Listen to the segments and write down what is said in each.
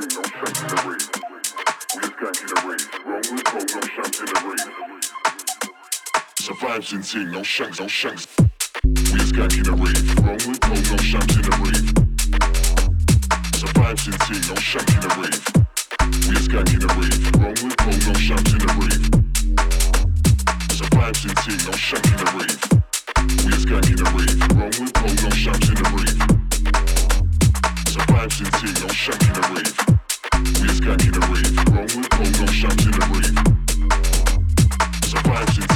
shanks, no shanks. We just got in the rave. Wrong with no, shanks, no shanks no shanks. We just gang in the rave. It's a vibes in the rave. Surviving team, no shanks in the rave. We just got in the rave. Wrong with no, no shanks in the rave. A vibes in team, no shanks in the rave. We just got in the rave. Wrong with no, no shanks in the rave. A vibes in team, no shanks in the rave. Got in the rave. Wrong with no shanks in rave. A vibes in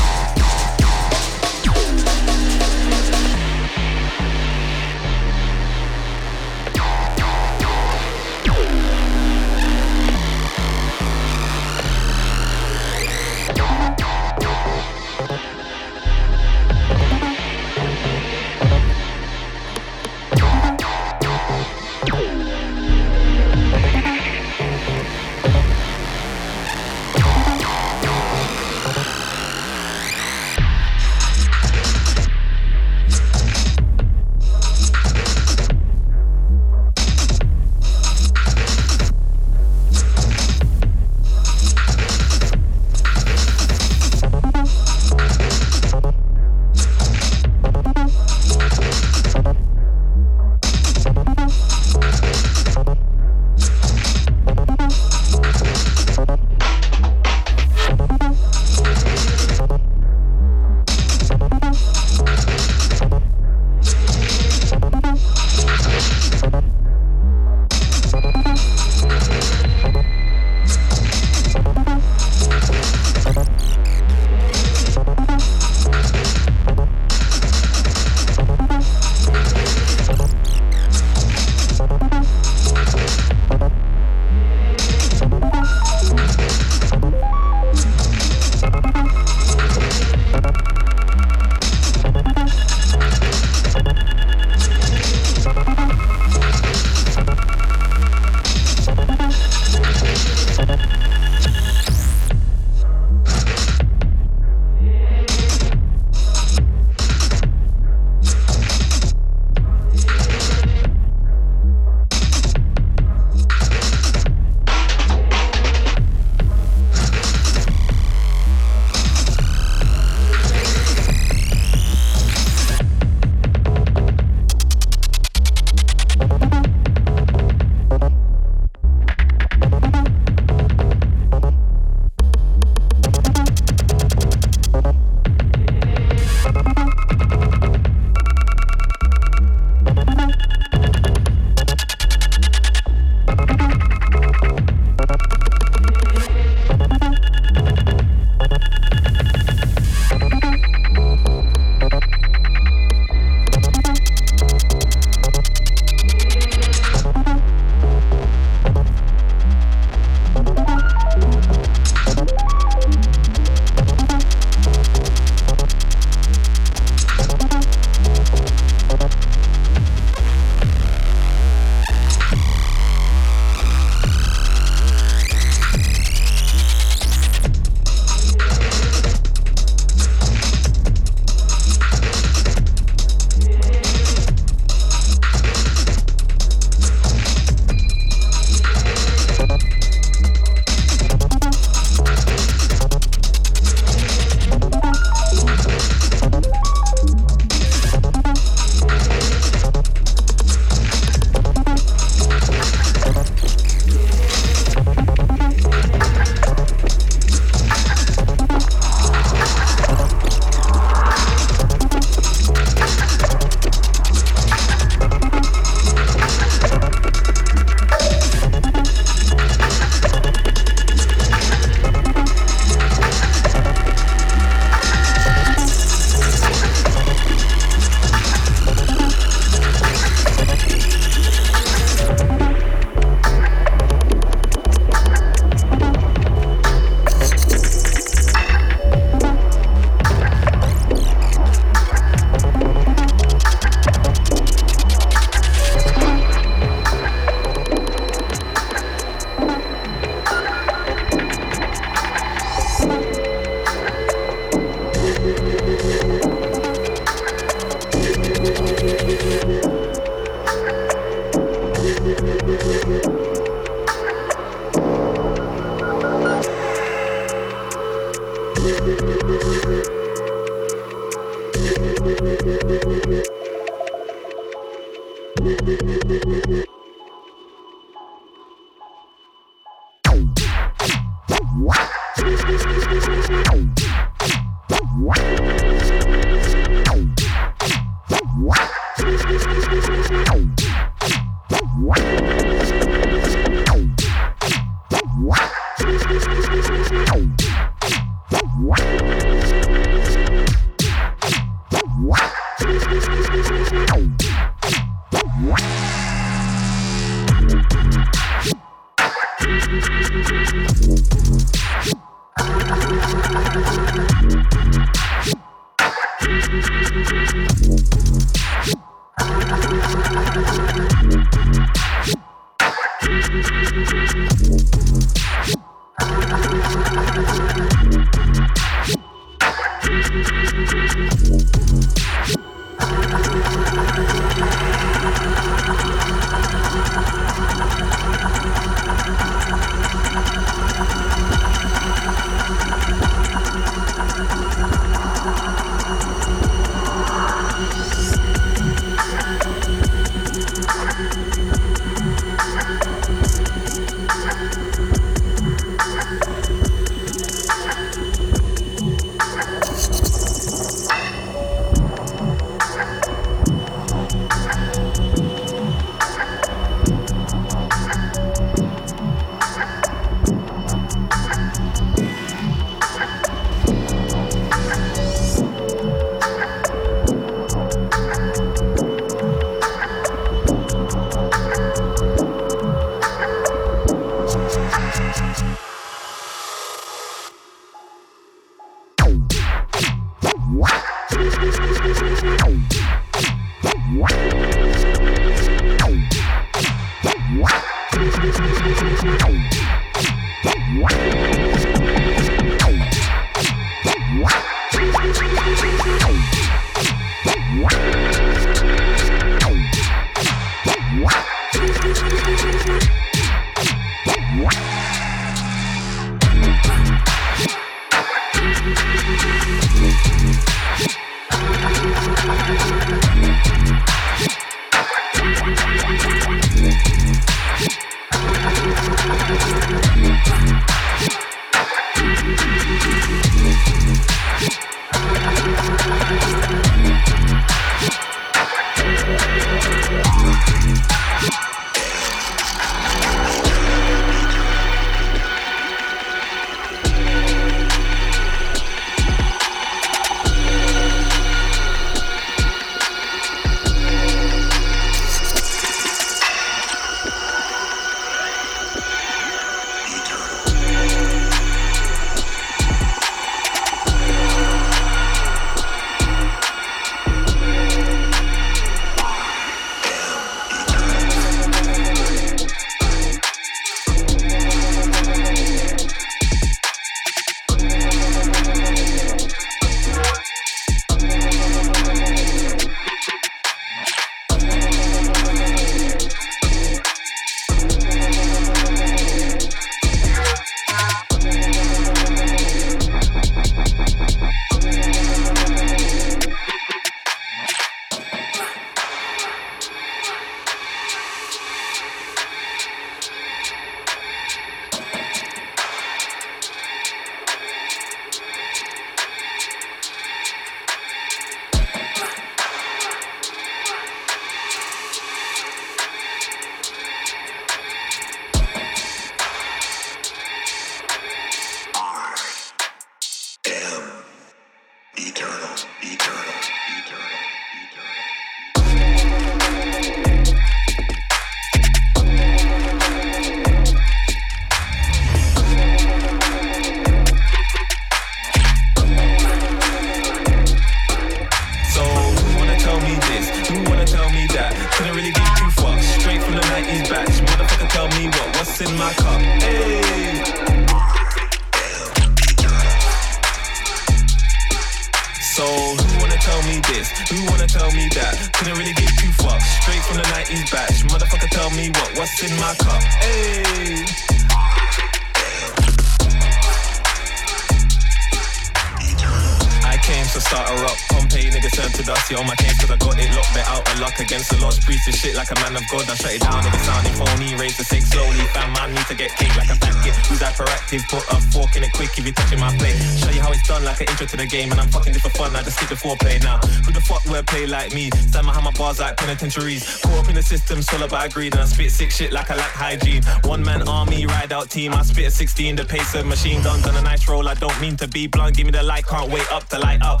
to the game. And I'm fucking this for fun. I just skip the foreplay now. Who the fuck will play like me? Stand behind my bars like penitentiaries. Caught up in the system, swallowed by greed. And I spit sick shit like I lack hygiene. One man army, ride out team. I spit a 16, the pace of machine guns on a nice roll. I don't mean to be blunt. Give me the light, can't wait up to light up.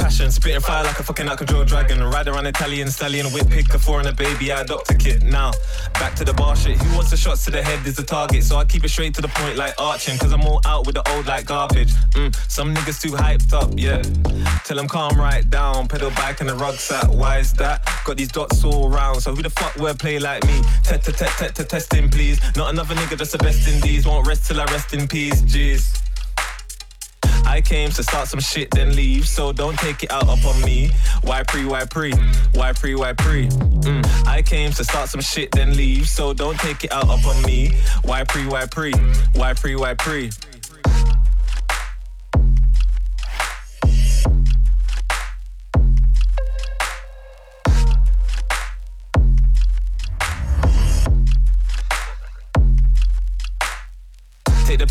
Passion, spitting fire like a fucking out control dragon. Ride around Italian stallion, whip pick a four and a baby. I adopt a kid. Now, back to the bar shit. Who wants the shots to the head is the target. So I keep it straight to the point like arching. Cause I'm all out with the old like garbage. Mm, some niggas too hyped up, yeah. Tell them calm right down. Pedal bike and the rucksack. Why is that? Got these dots all around. So who the fuck will play like me? Tet tet tet to testing, please. Not another nigga just the best in these. Won't rest till I rest in peace. Jeez. I came to start some shit, then leave. So don't take it out upon me. Why pre, why pre? Why pre, why pre? Mm. I came to start some shit, then leave. So don't take it out upon me. Why pre, why pre? Why pre, why pre?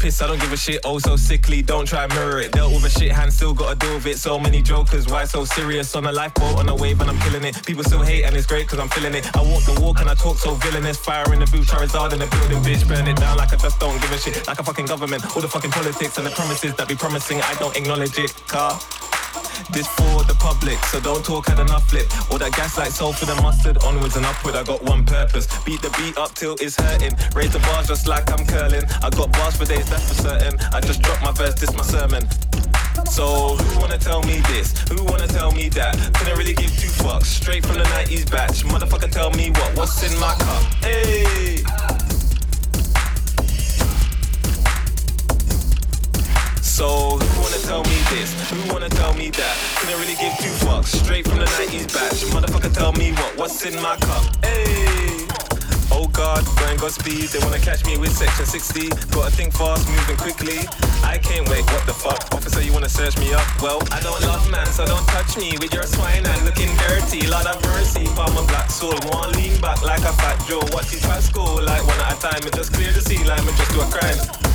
Piss, I don't give a shit. Oh, so sickly, don't try mirror it. Dealt with a shit hand, still gotta deal with it. So many jokers, why so serious? On a lifeboat, on a wave, and I'm killing it. People still hate, and it's great cause I'm feeling it. I walk the walk and I talk so villainous. Fire in the booth, Charizard in the building, bitch. Burn it down like I just don't give a shit. Like a fucking government. All the fucking politics and the promises that be promising, I don't acknowledge it. Car. This for the public, so don't talk at enough flip. All that gas like for the mustard, onwards and upward. I got one purpose: beat the beat up till it's hurting. Raise the bars just like I'm curling. I got bars for days, that's for certain. I just dropped my verse, this my sermon. So who wanna tell me this? Who wanna tell me that? Couldn't really give two fucks. Straight from the 90s batch. Motherfucker, tell me what? What's in my cup? Hey. So tell me this? Who wanna tell me that? Couldn't really give two fucks. Straight from the 90s batch. Motherfucker, tell me what? What's in my cup? Hey. Oh God, going God speed. They wanna catch me with section 60. Gotta think fast, moving quickly. I can't wait, what the fuck? Officer, you wanna search me up? Well, I don't love man, so don't touch me with your swine and looking dirty. Lot of mercy, palm a black soul. Wanna lean back like a fat Joe. Watch you try school like one at a time. It just clear the sea line and just do a crime.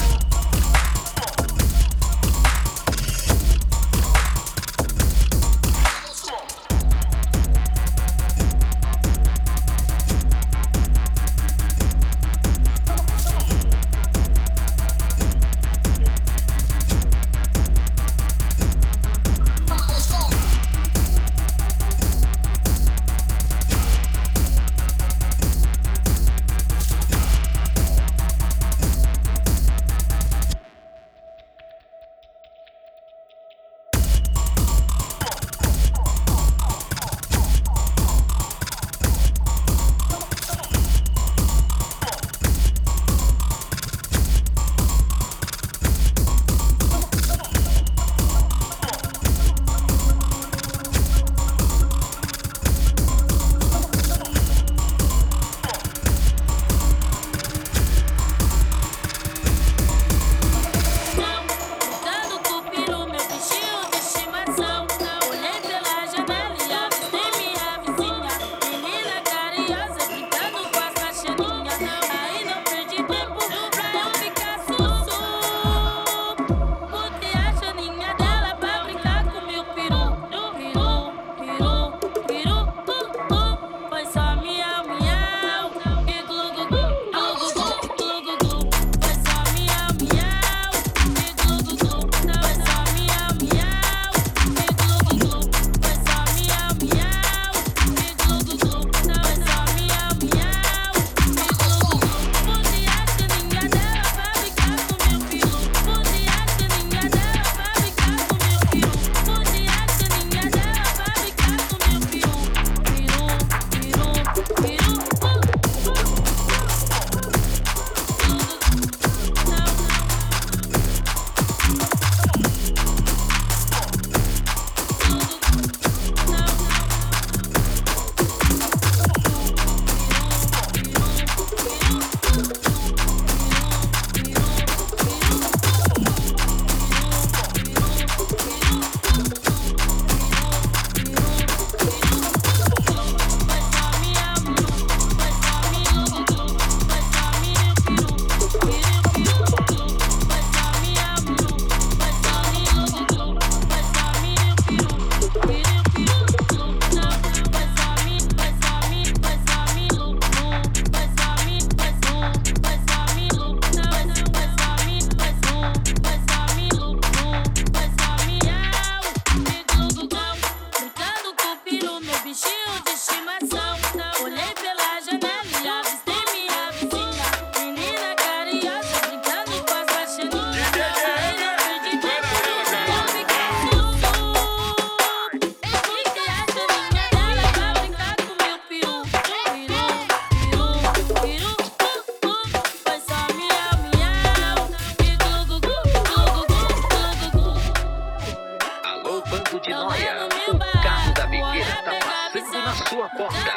Foster.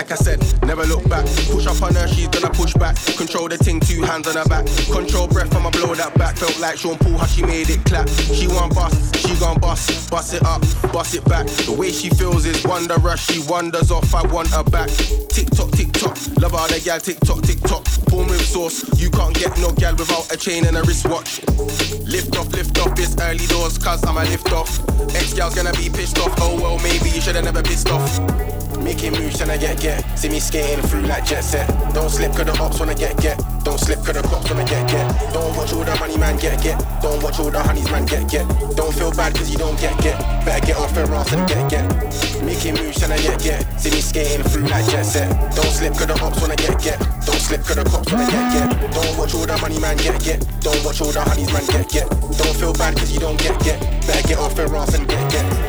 Like I said, never look back. Push up on her, she's gonna push back. Control the ting, two hands on her back. Control breath, I'ma blow that back. Felt like Sean Paul, how she made it clap. She want bust, she gon' bust. Bust it up, bust it back. The way she feels is wondrous. She wanders off, I want her back. Tick tock, tick tock. Love how the gal tick tock, tick tock. Born with sauce. You can't get no gal without a chain and a wristwatch. Lift off, lift off, it's early doors, cause I'm a lift off. Ex gal's gonna be pissed off. Oh well, maybe you should've never pissed off. Making moves and I get get. See me skating through like jet set. Don't slip cause the ops wanna get get. Don't slip cause the cops wanna get get. Don't watch all the money man get get. Don't watch all the honeys man get get. Don't feel bad cause you don't get get. Better get off your ass and get get. Making moves and I get get. See me skating through like jet set. Don't slip cause the ops wanna get get. Don't slip cause the cops wanna get get. Don't watch all the money man get get. Don't watch all the honeys man get get. Don't feel bad cause you don't get get. Better get off your ass and get get.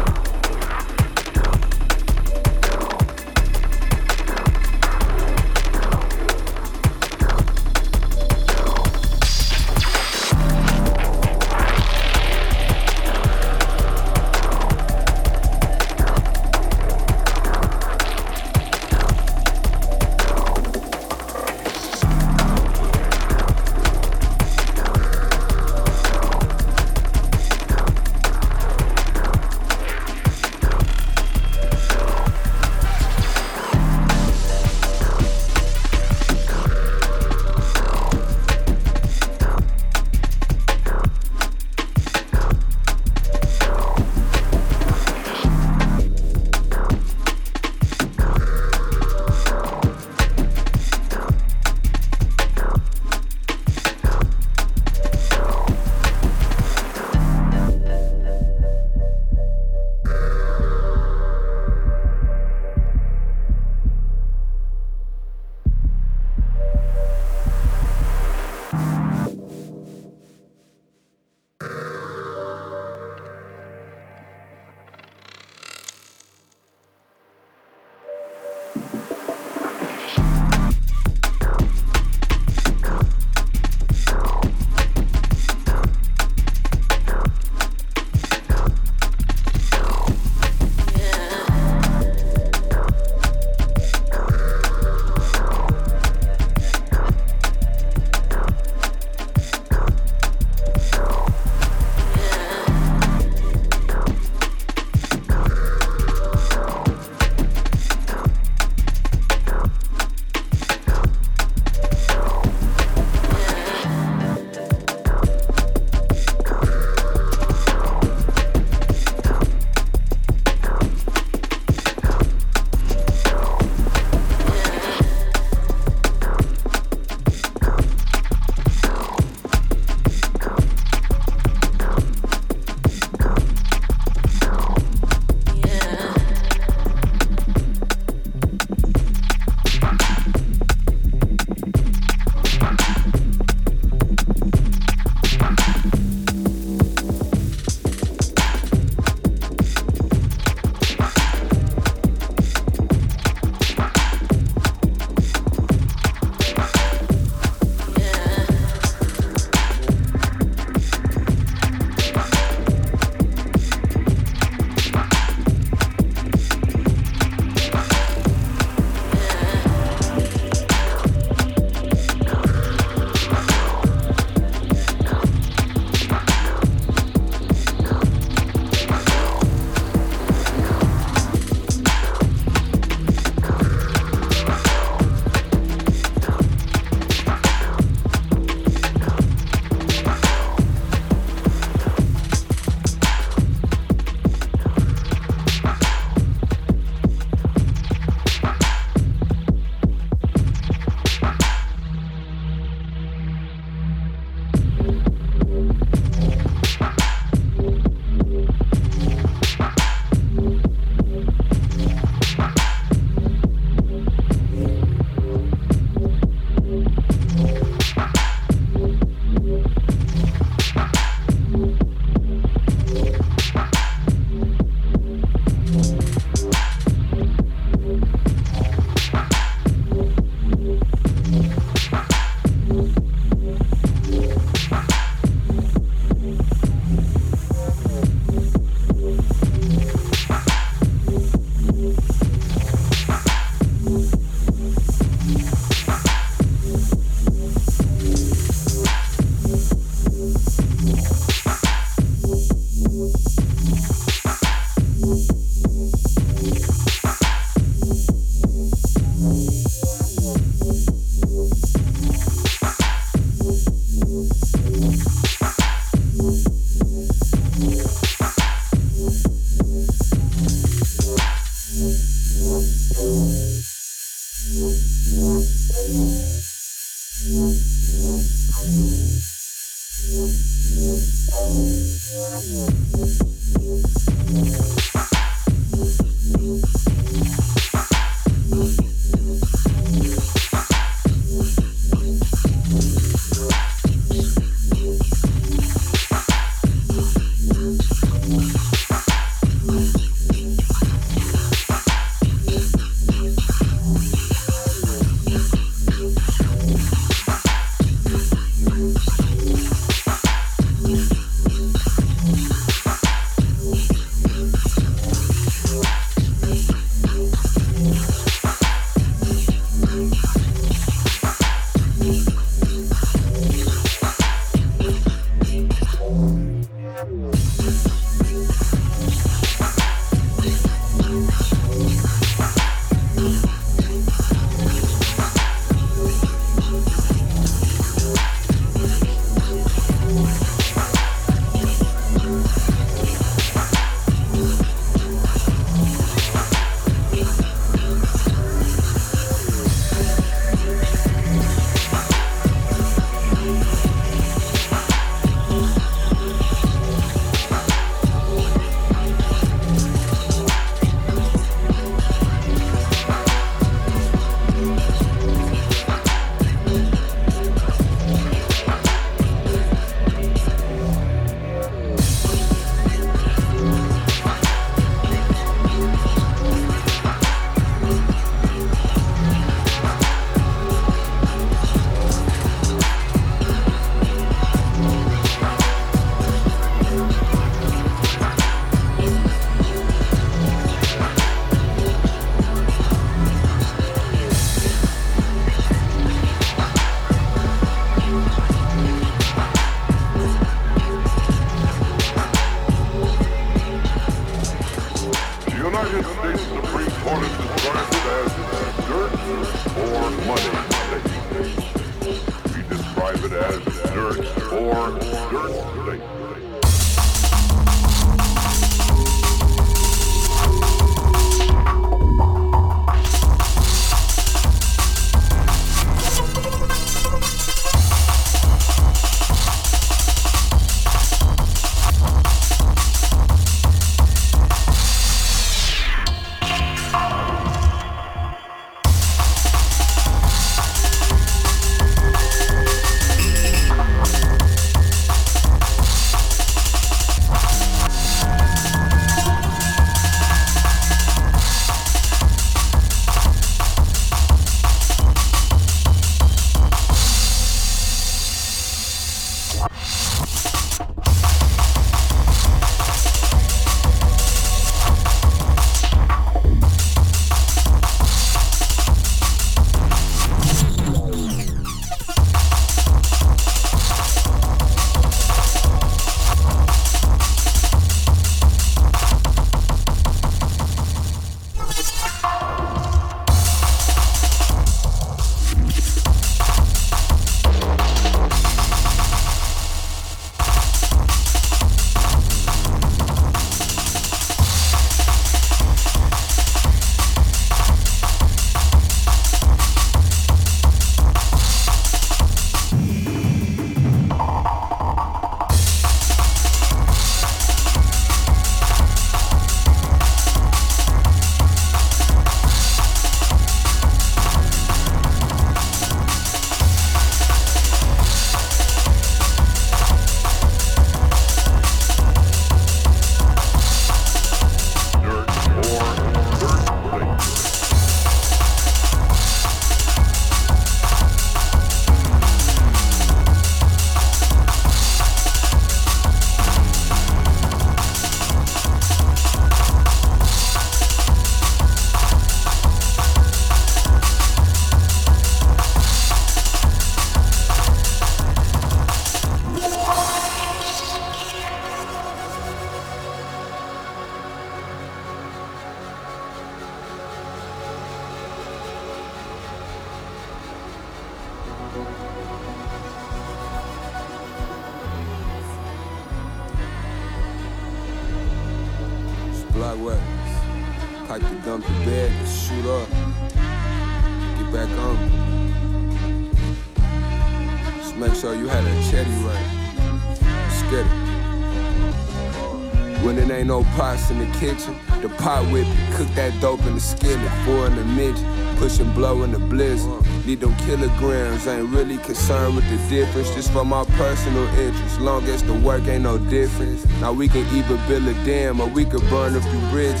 Concerned with the difference, just for my personal interest. Long as the work ain't no difference. Now we can either build a dam or we could burn a few bridges.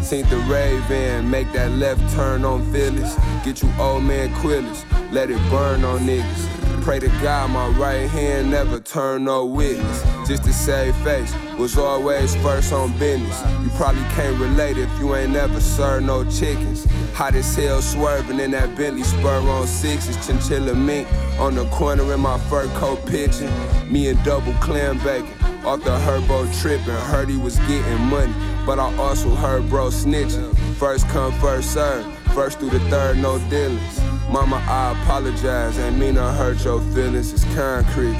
Seen the Raven, make that left turn on Phyllis. Get you old man Quillis, let it burn on niggas. Pray to God my right hand never turn no witness. Just to save face, was always first on business. You probably can't relate if you ain't never served no chickens. Hot as hell swerving in that Bentley spur on sixes. Chinchilla mink on the corner in my fur coat pitching. Me and double clam bacon. Off the herbo tripping, heard he was getting money. But I also heard bro snitching. First come, first serve. First through the third, no dealings. Mama, I apologize. Ain't mean to hurt your feelings. It's concrete.